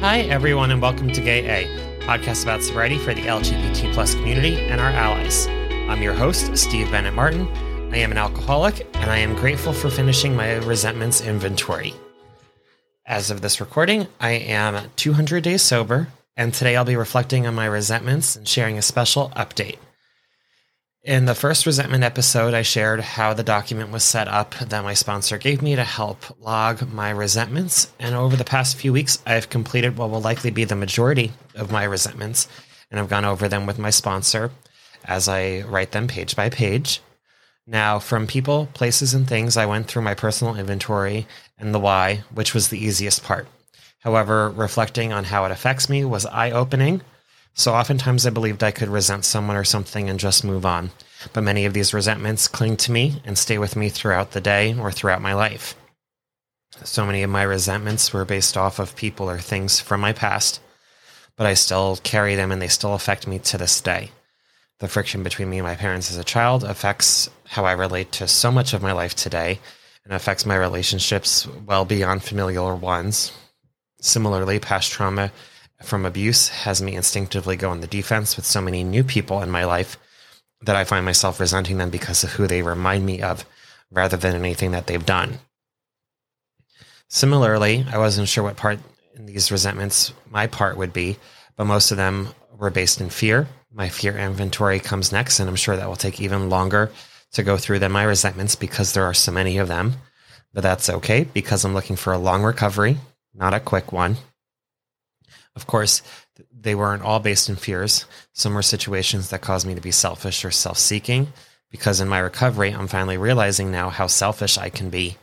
Hi, everyone, and welcome to Gay A, podcast about sobriety for the LGBT plus community and our allies. I'm your host, Steve Bennett Martin. I am an alcoholic, and I am grateful for finishing my resentments inventory. As of this recording, I am 200 days sober, and today I'll be reflecting on my resentments and sharing a special update. In the first resentment episode, I shared how the document was set up that my sponsor gave me to help log my resentments. And over the past few weeks, I've completed what will likely be the majority of my resentments. And I've gone over them with my sponsor as I write them page by page. Now, from people, places, and things, I went through my personal inventory and the why, which was the easiest part. However, reflecting on how it affects me was eye opening so oftentimes I believed I could resent someone or something and just move on. But many of these resentments cling to me and stay with me throughout the day or throughout my life. So many of my resentments were based off of people or things from my past, but I still carry them and they still affect me to this day. The friction between me and my parents as a child affects how I relate to so much of my life today and affects my relationships well beyond familial ones. Similarly, past trauma from abuse has me instinctively go on the defense with so many new people in my life that I find myself resenting them because of who they remind me of rather than anything that they've done. Similarly, I wasn't sure what part in these resentments my part would be, but most of them were based in fear. My fear inventory comes next, and I'm sure that will take even longer to go through than my resentments because there are so many of them. But that's okay because I'm looking for a long recovery, not a quick one. Of course, they weren't all based in fears. Some were situations that caused me to be selfish or self seeking, because in my recovery, I'm finally realizing now how selfish I can be.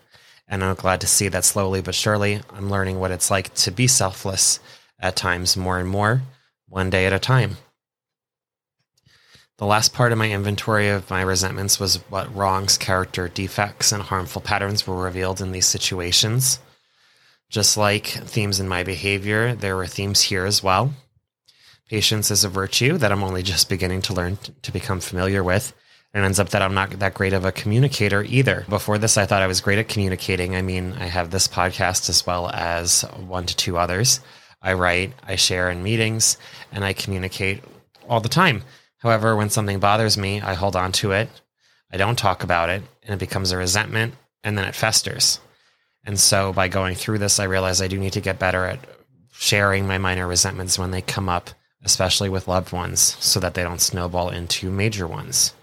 And I'm glad to see that slowly but surely, I'm learning what it's like to be selfless at times more and more, one day at a time. The last part of my inventory of my resentments was what wrongs, character defects, and harmful patterns were revealed in these situations. Just like themes in my behavior, there were themes here as well. Patience is a virtue that I'm only just beginning to learn to become familiar with. And it ends up that I'm not that great of a communicator either. Before this, I thought I was great at communicating. I mean, I have this podcast as well as one to two others. I write, I share in meetings, and I communicate all the time. However, when something bothers me, I hold on to it. I don't talk about it, and it becomes a resentment, and then it festers. And so by going through this, I realized I do need to get better at sharing my minor resentments when they come up, especially with loved ones, so that they don't snowball into major ones.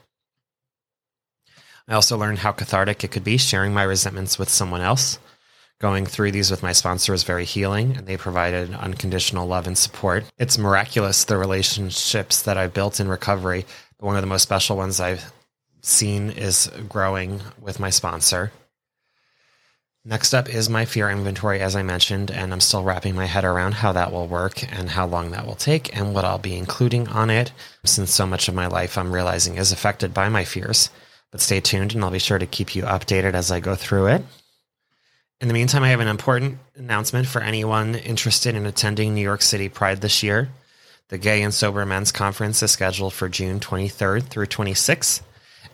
I also learned how cathartic it could be sharing my resentments with someone else. Going through these with my sponsor was very healing, and they provided unconditional love and support. It's miraculous the relationships that I've built in recovery, but one of the most special ones I've seen is growing with my sponsor. Next up is my fear inventory, as I mentioned, and I'm still wrapping my head around how that will work and how long that will take and what I'll be including on it, since so much of my life I'm realizing is affected by my fears. But stay tuned and I'll be sure to keep you updated as I go through it. In the meantime, I have an important announcement for anyone interested in attending New York City Pride this year. The Gay and Sober Men's Conference is scheduled for June 23rd through 26th,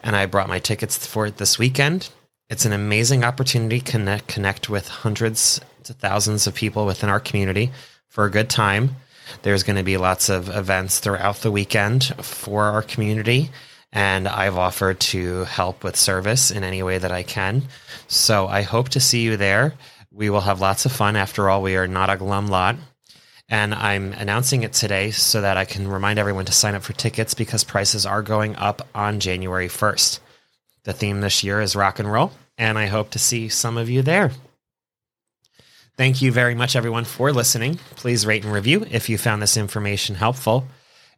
and I brought my tickets for it this weekend. It's an amazing opportunity to connect, connect with hundreds to thousands of people within our community for a good time. There's going to be lots of events throughout the weekend for our community, and I've offered to help with service in any way that I can. So I hope to see you there. We will have lots of fun. After all, we are not a glum lot. And I'm announcing it today so that I can remind everyone to sign up for tickets because prices are going up on January 1st. The theme this year is rock and roll, and I hope to see some of you there. Thank you very much, everyone, for listening. Please rate and review if you found this information helpful.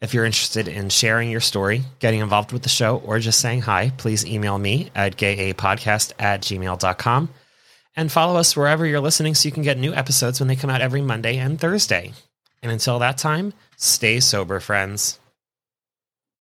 If you're interested in sharing your story, getting involved with the show, or just saying hi, please email me at gayapodcast at gmail.com and follow us wherever you're listening so you can get new episodes when they come out every Monday and Thursday. And until that time, stay sober, friends.